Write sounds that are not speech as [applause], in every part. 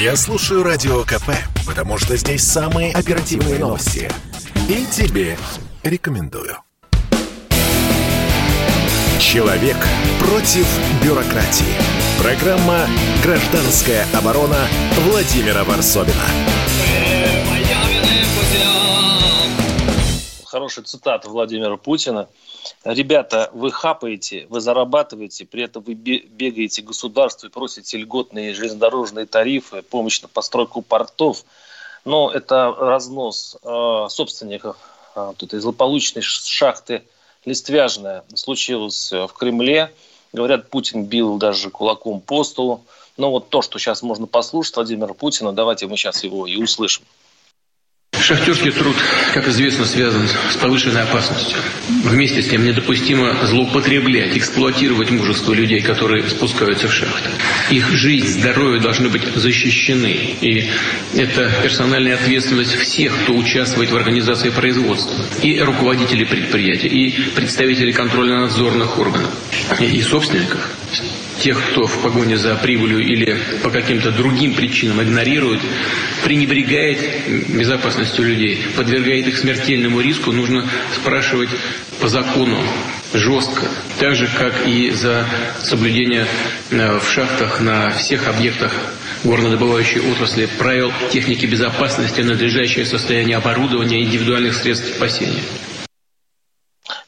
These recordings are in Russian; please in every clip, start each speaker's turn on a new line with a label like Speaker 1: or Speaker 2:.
Speaker 1: Я слушаю Радио КП, потому что здесь самые оперативные новости. И тебе рекомендую. Человек против бюрократии. Программа «Гражданская оборона» Владимира Варсовина.
Speaker 2: Хорошая цитата Владимира Путина. Ребята, вы хапаете, вы зарабатываете, при этом вы бегаете государству и просите льготные железнодорожные тарифы, помощь на постройку портов. Но это разнос э, собственников э, вот этой злополучной шахты Листвяжная случилось в Кремле. Говорят, Путин бил даже кулаком по столу. Но вот то, что сейчас можно послушать Владимира Путина, давайте мы сейчас его и услышим.
Speaker 3: Шахтерский труд, как известно, связан с повышенной опасностью. Вместе с тем недопустимо злоупотреблять, эксплуатировать мужество людей, которые спускаются в шахты. Их жизнь, здоровье должны быть защищены. И это персональная ответственность всех, кто участвует в организации производства. И руководителей предприятий, и представителей контрольно-надзорных органов, и собственников тех, кто в погоне за прибылью или по каким-то другим причинам игнорирует, пренебрегает безопасностью людей, подвергает их смертельному риску, нужно спрашивать по закону, жестко, так же, как и за соблюдение э, в шахтах на всех объектах горнодобывающей отрасли правил техники безопасности, надлежащее состояние оборудования индивидуальных средств спасения.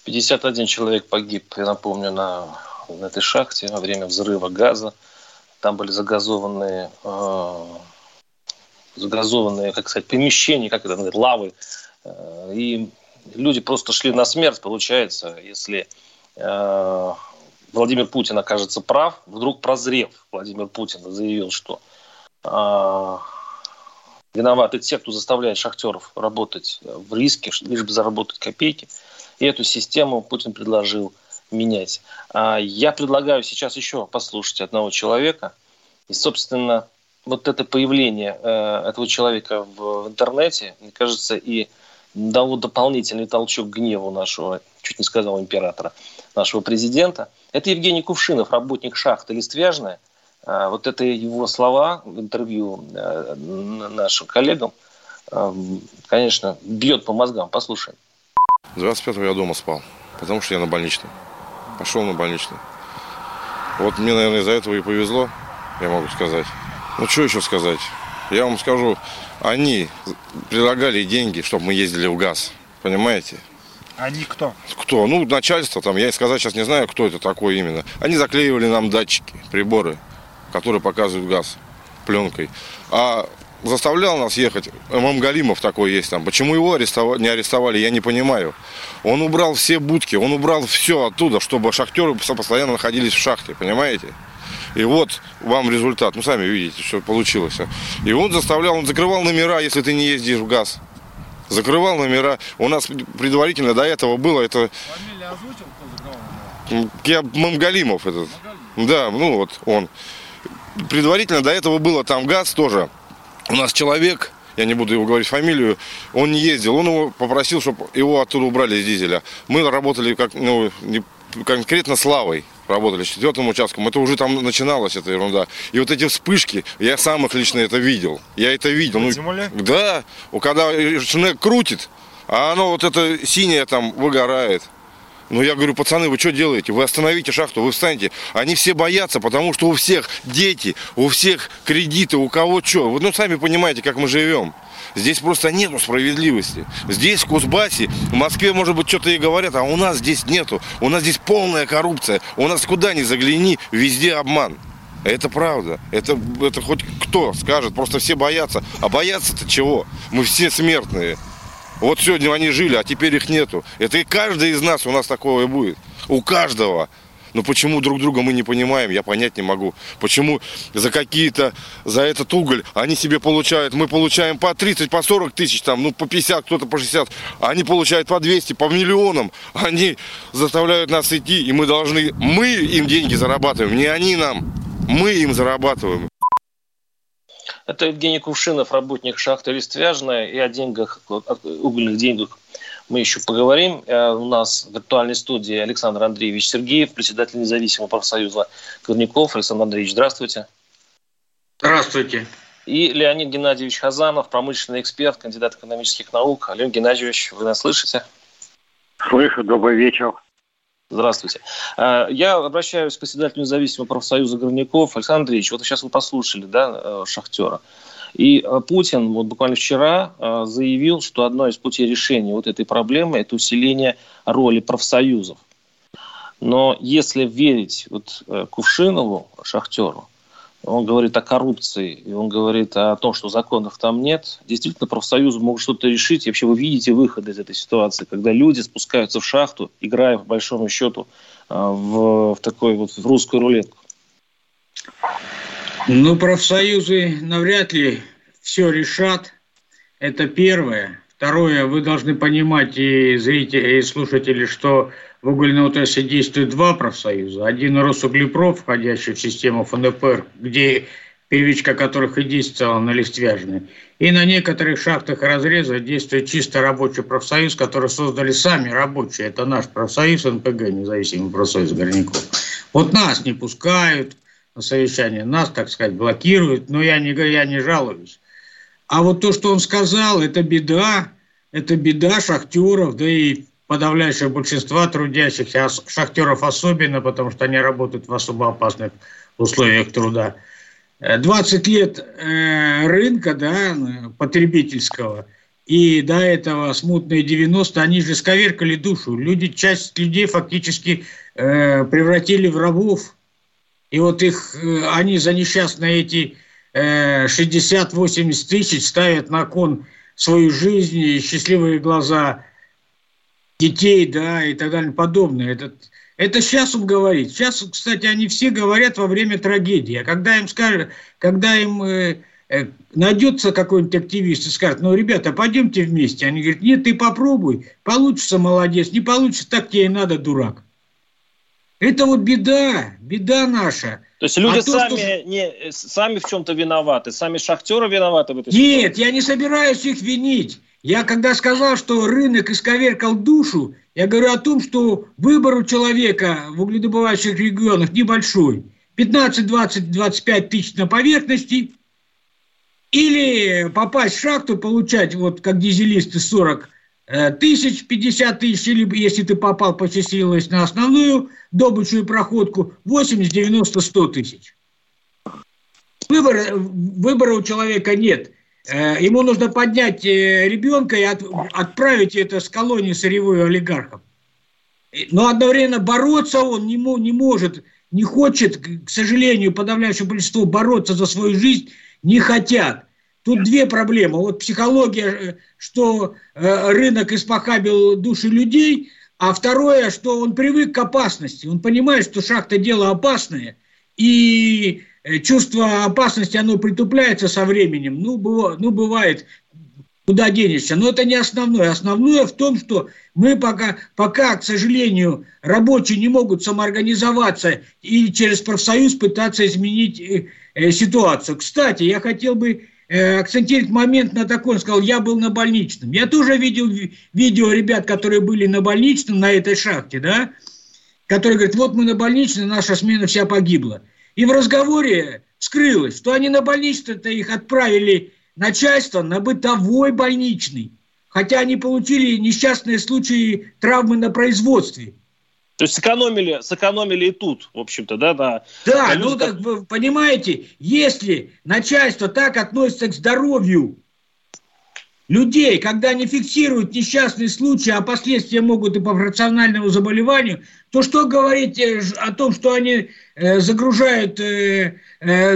Speaker 2: 51 человек погиб, я напомню, на на этой шахте во время взрыва газа. Там были загазованные, э, загазованные, как сказать, помещения, как это называется, лавы. Э, и люди просто шли на смерть, получается, если э, Владимир Путин окажется прав, вдруг прозрев, Владимир Путин заявил, что э, виноваты те, кто заставляет шахтеров работать в риске, лишь бы заработать копейки. И эту систему Путин предложил менять. А я предлагаю сейчас еще послушать одного человека. И, собственно, вот это появление э, этого человека в, интернете, мне кажется, и дало дополнительный толчок гневу нашего, чуть не сказал императора, нашего президента. Это Евгений Кувшинов, работник шахты «Листвяжная». А вот это его слова в интервью э, нашим коллегам, э, конечно, бьет по мозгам. Послушаем.
Speaker 4: 25-го я дома спал, потому что я на больничном пошел на больничный. Вот мне, наверное, из-за этого и повезло, я могу сказать. Ну, что еще сказать? Я вам скажу, они предлагали деньги, чтобы мы ездили в газ. Понимаете?
Speaker 5: Они кто?
Speaker 4: Кто? Ну, начальство там, я и сказать сейчас не знаю, кто это такой именно. Они заклеивали нам датчики, приборы, которые показывают газ пленкой. А заставлял нас ехать. Имам Галимов такой есть там. Почему его арестовали, не арестовали, я не понимаю. Он убрал все будки, он убрал все оттуда, чтобы шахтеры постоянно находились в шахте, понимаете? И вот вам результат. Ну, сами видите, что получилось. И он заставлял, он закрывал номера, если ты не ездишь в газ. Закрывал номера. У нас предварительно до этого было это... Фамилия озвучил, кто закрывал? Я Мамгалимов этот. Мамгалимов. Да, ну вот он. Предварительно до этого было там газ тоже у нас человек, я не буду его говорить фамилию, он не ездил, он его попросил, чтобы его оттуда убрали из дизеля. Мы работали как, ну, не, конкретно с лавой работали с четвертым участком, это уже там начиналась эта ерунда. И вот эти вспышки, я сам их лично это видел. Я это видел. Ну, да, когда шнек крутит, а оно вот это синее там выгорает. Ну, я говорю, пацаны, вы что делаете? Вы остановите шахту, вы встаньте. Они все боятся, потому что у всех дети, у всех кредиты, у кого что. Вы, ну, сами понимаете, как мы живем. Здесь просто нету справедливости. Здесь, в Кузбассе, в Москве, может быть, что-то и говорят, а у нас здесь нету. У нас здесь полная коррупция. У нас куда ни загляни, везде обман. Это правда. Это, это хоть кто скажет, просто все боятся. А бояться-то чего? Мы все смертные. Вот сегодня они жили, а теперь их нету. Это и каждый из нас у нас такого и будет. У каждого. Но почему друг друга мы не понимаем, я понять не могу. Почему за какие-то, за этот уголь они себе получают, мы получаем по 30, по 40 тысяч, там, ну по 50, кто-то по 60, а они получают по 200, по миллионам. Они заставляют нас идти, и мы должны, мы им деньги зарабатываем, не они нам. Мы им зарабатываем.
Speaker 2: Это Евгений Кувшинов, работник шахты Листвяжная. И о деньгах, о угольных деньгах мы еще поговорим. Э, у нас в виртуальной студии Александр Андреевич Сергеев, председатель независимого профсоюза Корняков. Александр Андреевич, здравствуйте.
Speaker 6: Здравствуйте.
Speaker 2: И Леонид Геннадьевич Хазанов, промышленный эксперт, кандидат экономических наук. Леонид Геннадьевич, вы нас слышите?
Speaker 5: Слышу, добрый вечер.
Speaker 2: Здравствуйте. А, я обращаюсь к председателю независимого профсоюза горняков. Александр Андреевич, вот сейчас вы послушали, да, э, шахтера. И э, Путин вот буквально вчера э, заявил, что одно из путей решения вот этой проблемы – это усиление роли профсоюзов. Но если верить вот Кувшинову, шахтеру, он говорит о коррупции, и он говорит о том, что законов там нет. Действительно, профсоюзы могут что-то решить. И вообще вы видите выход из этой ситуации, когда люди спускаются в шахту, играя, по большому счету, а, в, в такой вот в русскую рулетку.
Speaker 6: Ну, профсоюзы навряд ли все решат. Это первое. Второе, вы должны понимать, и зрители, и слушатели, что в угольной отрасли действует два профсоюза. Один Росуглепром, входящий в систему ФНПР, где первичка которых и действовала на Листвяжной. И на некоторых шахтах разреза действует чисто рабочий профсоюз, который создали сами рабочие. Это наш профсоюз НПГ, независимый профсоюз горняков. Вот нас не пускают на совещание, нас, так сказать, блокируют, но я не, я не жалуюсь. А вот то, что он сказал, это беда, это беда шахтеров, да и подавляющего большинства трудящихся, шахтеров особенно, потому что они работают в особо опасных условиях труда. 20 э, лет э, рынка да, потребительского и до этого смутные 90 они же сковеркали душу. Люди, часть людей фактически э, превратили в рабов. И вот их, они за несчастные эти э, 60-80 тысяч ставят на кон свою жизнь и счастливые глаза детей, да, и так далее, подобное. Это, это сейчас он говорит. Сейчас, кстати, они все говорят во время трагедии. А когда им скажут, когда им э, э, найдется какой-нибудь активист и скажет, ну, ребята, пойдемте вместе. Они говорят, нет, ты попробуй, получится молодец, не получится, так тебе и надо, дурак. Это вот беда, беда наша.
Speaker 2: То есть люди а сами, то, что... не, сами в чем-то виноваты, сами шахтеры виноваты в этой
Speaker 6: ситуации? Нет, я не собираюсь их винить. Я когда сказал, что рынок исковеркал душу, я говорю о том, что выбор у человека в угледобывающих регионах небольшой. 15, 20, 25 тысяч на поверхности. Или попасть в шахту, получать, вот как дизелисты, 40 э, тысяч, 50 тысяч, или если ты попал, посчастливилось на основную добычу и проходку, 80, 90, 100 тысяч. Выбора, выбора у человека нет. Э, ему нужно поднять э, ребенка и от, отправить это с колонии сырьевой олигархов. Но одновременно бороться он не, не может, не хочет, к сожалению, подавляющее большинство бороться за свою жизнь не хотят. Тут две проблемы. Вот психология, э, что рынок испохабил души людей, а второе, что он привык к опасности. Он понимает, что шахта дело опасное, и чувство опасности, оно притупляется со временем. Ну, бывает, ну, бывает куда денешься. Но это не основное. Основное в том, что мы пока, пока, к сожалению, рабочие не могут самоорганизоваться и через профсоюз пытаться изменить э, э, ситуацию. Кстати, я хотел бы э, акцентировать момент на такой. Он сказал, я был на больничном. Я тоже видел видео ребят, которые были на больничном, на этой шахте, да, которые говорят, вот мы на больничном, наша смена вся погибла. И в разговоре скрылось, что они на больничный-то их отправили начальство на бытовой больничный. Хотя они получили несчастные случаи травмы на производстве.
Speaker 2: То есть сэкономили, сэкономили и тут, в общем-то, да?
Speaker 6: Да, да ну так вы понимаете, если начальство так относится к здоровью людей, когда они фиксируют несчастные случаи, а последствия могут и по фракциональному заболеванию, то что говорить э, о том, что они загружают, э,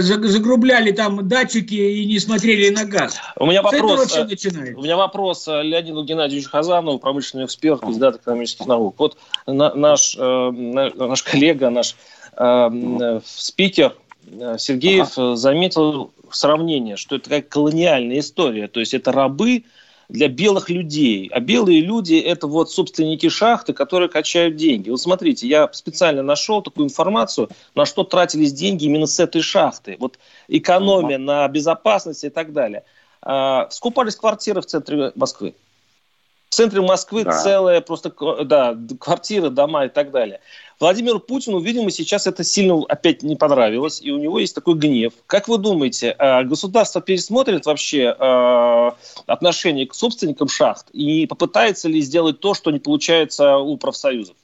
Speaker 6: загрубляли там датчики и не смотрели на газ?
Speaker 2: У меня вопрос, у меня вопрос Леониду Геннадьевичу Хазанову, промышленный эксперт, кандидат экономических наук. Вот наш, наш коллега, наш спикер Сергеев заметил сравнение, что это такая колониальная история. То есть это рабы для белых людей. А белые люди – это вот собственники шахты, которые качают деньги. Вот смотрите, я специально нашел такую информацию, на что тратились деньги именно с этой шахты. Вот экономия на безопасности и так далее. А, скупались квартиры в центре Москвы. В центре Москвы да. целая просто да, квартиры, дома и так далее. Владимиру Путину, видимо, сейчас это сильно опять не понравилось, и у него есть такой гнев. Как вы думаете, а, государство пересмотрит вообще а, отношение к собственникам шахт и попытается ли сделать то, что не получается у профсоюзов?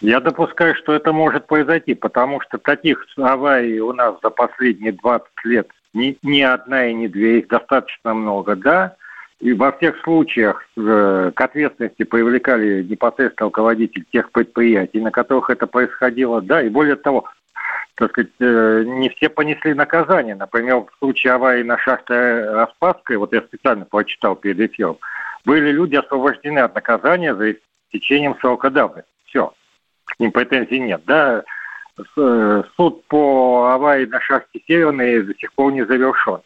Speaker 5: Я допускаю, что это может произойти, потому что таких аварий у нас за последние 20 лет ни, ни одна и ни две, их достаточно много, да. И во всех случаях э, к ответственности привлекали непосредственно руководитель тех предприятий, на которых это происходило, да, и более того, так сказать, э, не все понесли наказание. Например, в случае аварии на шахте Распадской, вот я специально прочитал перед эфиром, были люди освобождены от наказания за течением срока давности. Все, к ним претензий нет, да. Э, суд по аварии на шахте Северной до сих пор не завершен.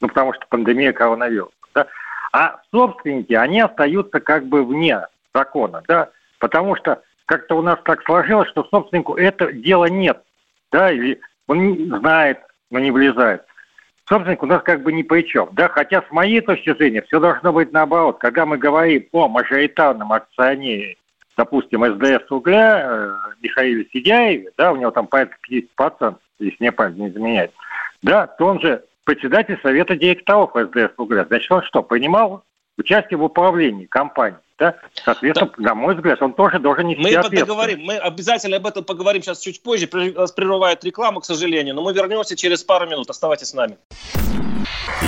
Speaker 5: Ну, потому что пандемия коронавируса. Да? А собственники, они остаются как бы вне закона, да, потому что как-то у нас так сложилось, что собственнику это дела нет, да, или он знает, но не влезает. Собственник у нас как бы ни при чем, да, хотя с моей точки зрения все должно быть наоборот. Когда мы говорим о мажоритарном акционере, допустим, СДС угля, э, Михаиле Сидяеве, да, у него там порядка 50%, если мне память не изменяет, да, то он же председатель совета директоров СДС угля. Значит, он что, принимал участие в управлении компанией? Да? Соответственно, да. на мой взгляд, он тоже должен нести
Speaker 2: Мы поговорим, мы обязательно об этом поговорим сейчас чуть позже. Нас прерывает реклама, к сожалению, но мы вернемся через пару минут. Оставайтесь с нами.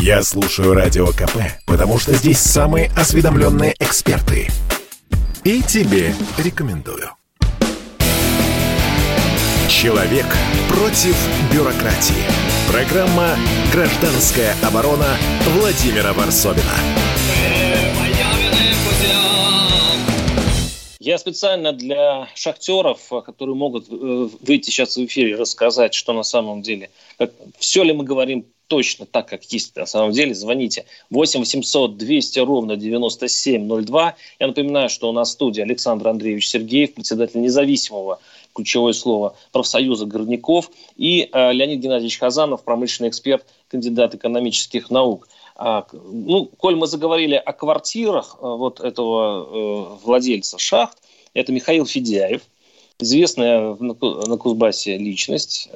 Speaker 1: Я слушаю Радио КП, потому что здесь самые осведомленные эксперты. И тебе рекомендую. Человек против бюрократии. Программа «Гражданская оборона» Владимира Варсовина.
Speaker 2: Я специально для шахтеров, которые могут э, выйти сейчас в эфире, рассказать, что на самом деле, как, все ли мы говорим точно так, как есть на самом деле, звоните 8 800 200 ровно 9702. Я напоминаю, что у нас в студии Александр Андреевич Сергеев, председатель независимого ключевое слово, профсоюза горняков, и э, Леонид Геннадьевич Хазанов, промышленный эксперт, кандидат экономических наук. А, ну, коль мы заговорили о квартирах э, вот этого э, владельца шахт, это Михаил Федяев, известная на Кузбассе личность,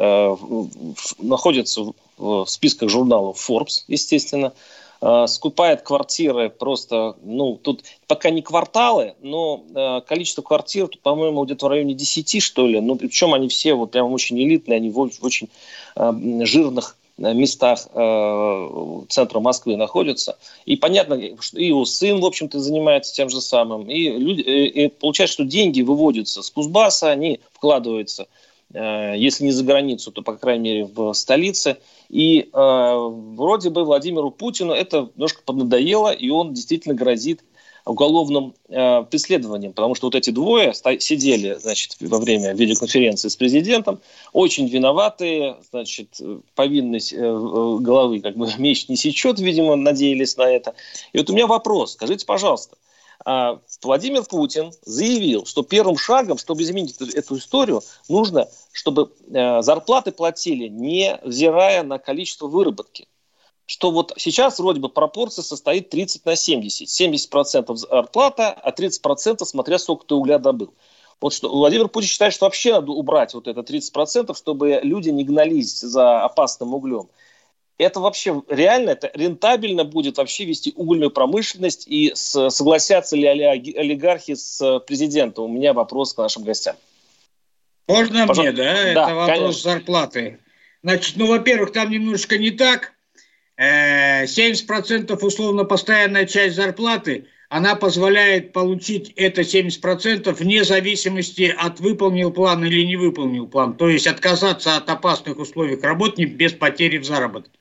Speaker 2: находится в списках журналов Forbes, естественно, Э, скупает квартиры просто, ну, тут пока не кварталы, но э, количество квартир, тут, по-моему, где-то в районе 10, что ли. Ну, причем они все вот прям очень элитные, они в, в очень э, жирных местах э, центра Москвы находятся. И понятно, что и его сын, в общем-то, занимается тем же самым. И, люди, и, и получается, что деньги выводятся с Кузбасса, они вкладываются – Э, если не за границу, то, по крайней мере, в столице. И э, вроде бы Владимиру Путину это немножко поднадоело, и он действительно грозит уголовным э, преследованием, потому что вот эти двое сидели, значит, во время видеоконференции с президентом, очень виноватые, значит, повинность э, головы как бы [laughs] меч не сечет, видимо, надеялись на это. И вот у меня вопрос, скажите, пожалуйста, а, Владимир Путин заявил, что первым шагом, чтобы изменить эту, эту историю, нужно, чтобы э, зарплаты платили, не взирая на количество выработки. Что вот сейчас вроде бы пропорция состоит 30 на 70. 70% зарплата, а 30% смотря сколько ты угля добыл. Вот что Владимир Путин считает, что вообще надо убрать вот это 30%, чтобы люди не гнались за опасным углем это вообще реально, это рентабельно будет вообще вести угольную промышленность и с, согласятся ли олигархи с президентом? У меня вопрос к нашим гостям.
Speaker 6: Можно Пожалуйста. мне, да? да это вопрос конечно. зарплаты. Значит, ну, во-первых, там немножко не так. 70% э, условно постоянная часть зарплаты, она позволяет получить это 70% вне зависимости от выполнил план или не выполнил план. То есть отказаться от опасных условий работы без потери в заработке.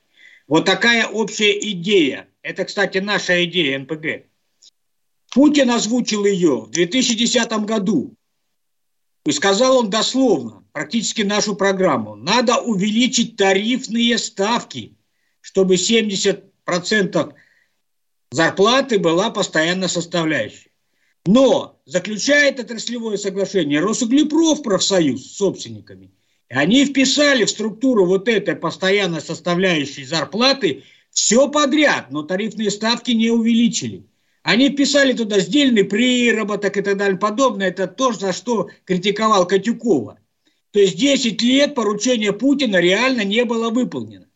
Speaker 6: Вот такая общая идея. Это, кстати, наша идея НПГ. Путин озвучил ее в 2010 году. И сказал он дословно, практически нашу программу. Надо увеличить тарифные ставки, чтобы 70% зарплаты была постоянно составляющей. Но заключает отраслевое соглашение Росуглепров профсоюз с собственниками – они вписали в структуру вот этой постоянно составляющей зарплаты все подряд, но тарифные ставки не увеличили. Они писали туда сдельный приработок и так далее подобное. Это то, за что критиковал Катюкова. То есть 10 лет поручение Путина реально не было выполнено.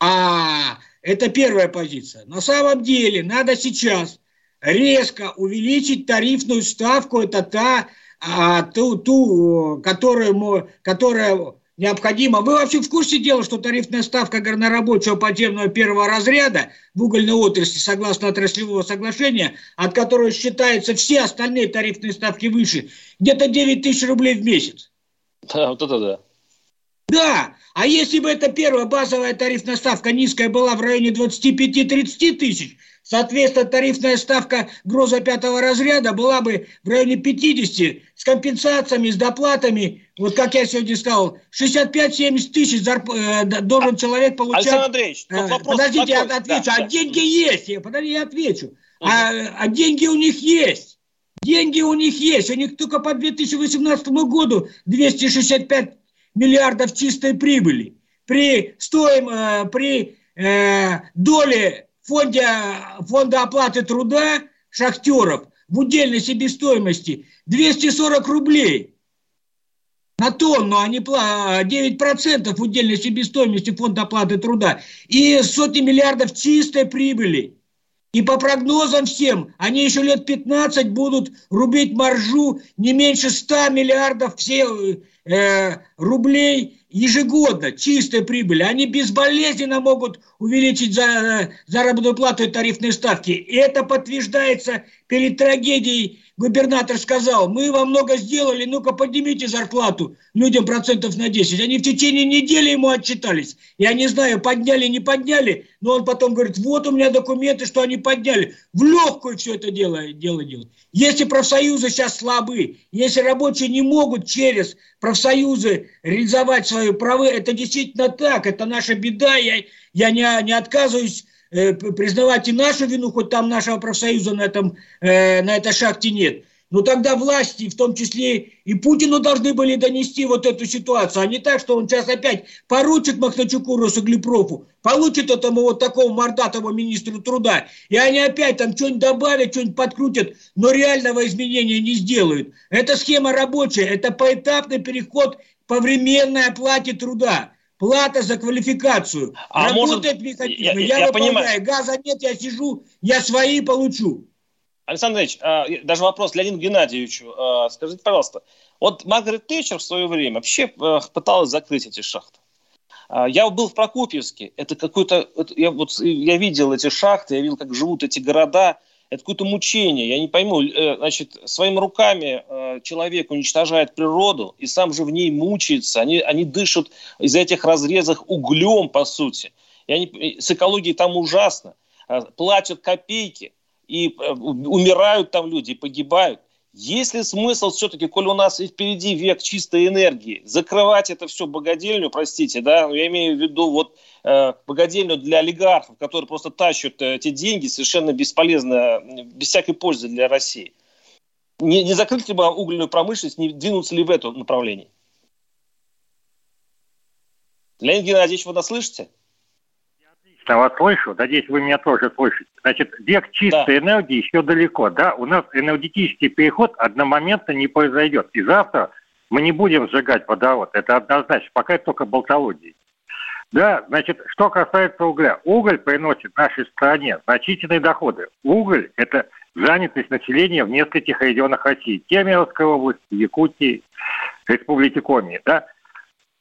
Speaker 6: А это первая позиция. На самом деле надо сейчас резко увеличить тарифную ставку. Это та, а, ту, ту которую, которая необходимо. Вы вообще в курсе дела, что тарифная ставка горнорабочего подземного первого разряда в угольной отрасли, согласно отраслевого соглашения, от которого считаются все остальные тарифные ставки выше, где-то 9 тысяч рублей в месяц?
Speaker 2: Да, вот это да.
Speaker 6: Да, а если бы эта первая базовая тарифная ставка низкая была в районе 25-30 тысяч, Соответственно, тарифная ставка груза пятого разряда была бы в районе 50 с компенсациями, с доплатами. Вот как я сегодня сказал, 65-70 тысяч зарп... Э, должен человек получать.
Speaker 2: Александр Андреевич,
Speaker 6: э, вопрос Подождите, такой. я отвечу. Да, а да. деньги есть. Подожди, я отвечу. Угу. А, а деньги у них есть. Деньги у них есть. У них только по 2018 году 265 миллиардов чистой прибыли. При стоим, э, при э, доле фонде, фонда оплаты труда шахтеров в удельной себестоимости 240 рублей на тонну, они 9% удельной себестоимости фонда оплаты труда и сотни миллиардов чистой прибыли. И по прогнозам всем, они еще лет 15 будут рубить маржу не меньше 100 миллиардов все, э, рублей ежегодно чистой прибыли, они безболезненно могут увеличить за, заработную плату и тарифные ставки. И это подтверждается перед трагедией. Губернатор сказал, мы вам много сделали, ну-ка поднимите зарплату людям процентов на 10. Они в течение недели ему отчитались. Я не знаю, подняли, не подняли, но он потом говорит, вот у меня документы, что они подняли. В легкую все это дело, дело делают. Если профсоюзы сейчас слабы, если рабочие не могут через профсоюзы реализовать свои права, это действительно так, это наша беда, я, я не, не отказываюсь э, признавать и нашу вину, хоть там нашего профсоюза на, этом, э, на этой шахте нет. Но тогда власти, в том числе и Путину, должны были донести вот эту ситуацию, а не так, что он сейчас опять поручит Махначуку Росуглепрофу, получит этому вот такому мордатому министру труда, и они опять там что-нибудь добавят, что-нибудь подкрутят, но реального изменения не сделают. Это схема рабочая, это поэтапный переход по временной оплате труда. Плата за квалификацию. А Работает может, механизм. Я, я, я выполняю. Понимаю. Газа нет, я сижу, я свои получу.
Speaker 2: Александр Ильич, а, даже вопрос Леониду Геннадьевичу. А, скажите, пожалуйста, вот Маргарет Тэтчер в свое время вообще а, пыталась закрыть эти шахты. Я был в Прокопьевске, это какой-то, я, вот, я видел эти шахты, я видел, как живут эти города, это какое-то мучение, я не пойму, э, значит, своими руками человек уничтожает природу и сам же в ней мучается, они, они дышат из этих разрезах углем, по сути, и они, с экологией там ужасно, платят копейки, и э, умирают там люди, погибают. Есть ли смысл все-таки, коль у нас и впереди век чистой энергии, закрывать это все богадельню, простите, да, я имею в виду вот э, богадельню для олигархов, которые просто тащат э, эти деньги совершенно бесполезно, без всякой пользы для России. Не, не закрыть ли бы угольную промышленность, не двинуться ли в это направление? Леонид Геннадьевич, вы нас слышите?
Speaker 5: Отлично вас слышу. Надеюсь, вы меня тоже слышите. Значит, век чистой да. энергии еще далеко. Да, у нас энергетический переход одномоментно не произойдет. И завтра мы не будем сжигать водород. Это однозначно. Пока это только болтология. Да, значит, что касается угля. Уголь приносит нашей стране значительные доходы. Уголь – это занятость населения в нескольких регионах России. Кемеровской области, Якутии, Республики Коми, да.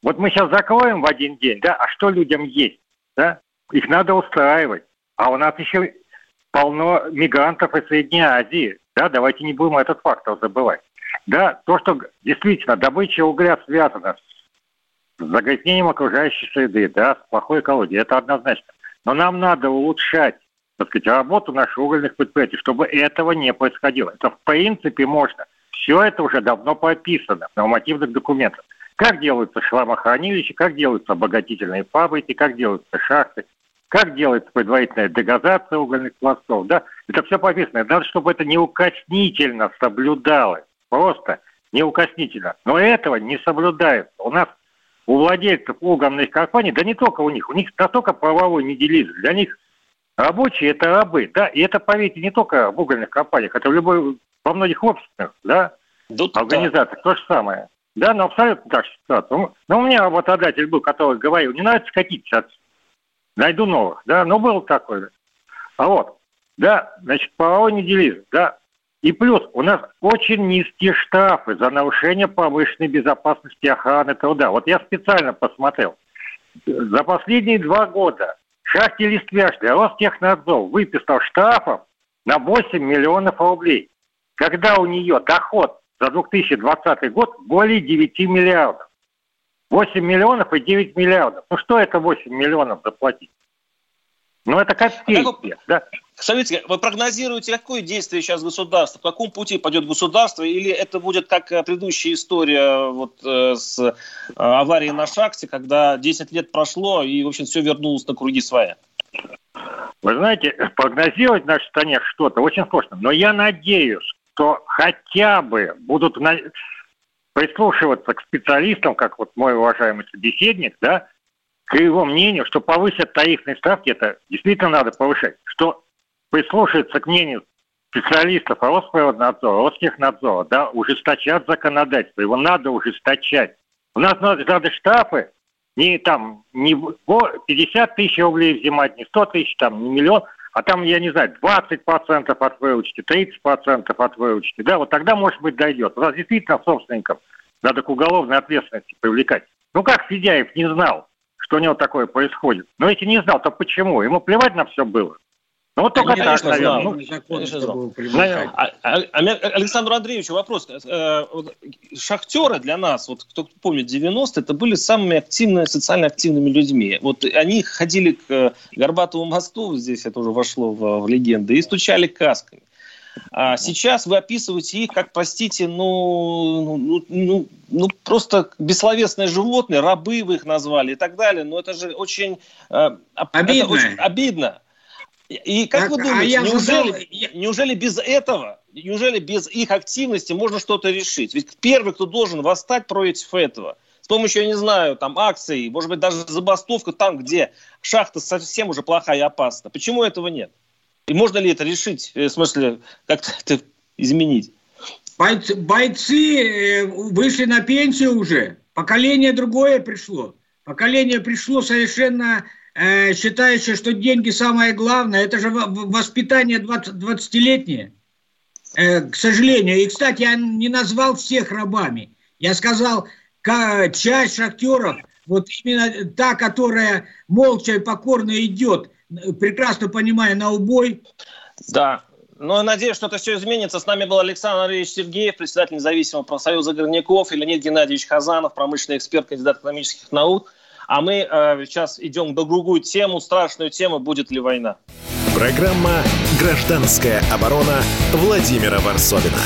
Speaker 5: Вот мы сейчас закроем в один день, да, а что людям есть, да? Их надо устраивать. А у нас еще полно мигрантов из Средней Азии. Да, давайте не будем этот фактор забывать. Да, то, что действительно добыча угля связана с загрязнением окружающей среды, да, с плохой экологией, это однозначно. Но нам надо улучшать так сказать, работу наших угольных предприятий, чтобы этого не происходило. Это в принципе можно. Все это уже давно прописано в нормативных документах. Как делаются шламохранилища, как делаются обогатительные фабрики, как делаются шахты, как делается предварительная дегазация угольных пластов, да, это все прописано. Надо, чтобы это неукоснительно соблюдалось, просто неукоснительно. Но этого не соблюдается. У нас у владельцев угольных компаний, да не только у них, у них настолько правовой неделизм, для них Рабочие – это рабы, да, и это, поверьте, не только в угольных компаниях, это в любой, во многих обществах, да, Тут, организациях, да. то же самое. Да, но абсолютно так же ситуация. Ну, но у меня работодатель был, который говорил, не нравится, катитесь отсюда. Найду новых, да, ну был такой. А вот, да, значит, половой неделизм, да. И плюс у нас очень низкие штрафы за нарушение повышенной безопасности охраны труда. Вот я специально посмотрел. За последние два года шахте Листвяшли Ростехнадзор выписал штрафов на 8 миллионов рублей, когда у нее доход за 2020 год более 9 миллиардов. 8 миллионов и 9 миллиардов. Ну что это 8 миллионов заплатить? Ну это копейки. А да?
Speaker 2: Скажите, вы прогнозируете, какое действие сейчас государство, по какому пути пойдет государство, или это будет как э, предыдущая история вот, э, с э, аварией на шахте, когда 10 лет прошло и, в общем, все вернулось на круги своя?
Speaker 5: Вы знаете, прогнозировать в нашей стране что-то очень сложно, но я надеюсь, что хотя бы будут. Прислушиваться к специалистам, как вот мой уважаемый собеседник, да, к его мнению, что повысят тарифные ставки, это действительно надо повышать, что прислушиваться к мнению специалистов Росприроднадзора, Ростехнадзора, да, ужесточат законодательство, его надо ужесточать. У нас надо, надо штрафы не там не 50 тысяч рублей взимать, не 100 тысяч, там, не миллион, а там, я не знаю, 20% от выручки, 30% от выручки, да, вот тогда, может быть, дойдет. У нас действительно собственников надо к уголовной ответственности привлекать. Ну как Федяев не знал, что у него такое происходит? Но если не знал, то почему? Ему плевать на все было.
Speaker 2: Ну, вот только так, наверное. Ну, конечно, знал. А, а, а, Александру Андреевичу вопрос. Э, шахтеры для нас, вот кто помнит 90-е, это были самыми активными, социально активными людьми. Вот они ходили к Горбатову мосту, здесь это уже вошло в, в легенды, и стучали касками. А сейчас вы описываете их как, простите, ну, ну, ну, ну просто бессловесное животное, рабы вы их назвали и так далее. Но это же очень, э, обидно. Это очень обидно. И как так, вы а думаете, а неужели, задал... неужели без этого, неужели без их активности можно что-то решить? Ведь первый, кто должен восстать против этого, с помощью, я не знаю, там, акций, может быть, даже забастовка там, где шахта совсем уже плохая и опасна. Почему этого нет? И можно ли это решить, э, в смысле, как-то это изменить?
Speaker 6: Бойцы, бойцы э, вышли на пенсию уже, поколение другое пришло. Поколение пришло совершенно э, считающее, что деньги самое главное, это же воспитание 20, 20-летнее, э, к сожалению. И, кстати, я не назвал всех рабами. Я сказал, часть шахтеров, вот именно та, которая молча и покорно идет, прекрасно понимая на убой.
Speaker 2: Да, но я надеюсь, что это все изменится. С нами был Александр Андреевич Сергеев, председатель независимого профсоюза горняков, и Леонид Геннадьевич Хазанов, промышленный эксперт, кандидат экономических наук. А мы э, сейчас идем на другую тему, страшную тему «Будет ли война?».
Speaker 1: Программа «Гражданская оборона» Владимира Варсовина.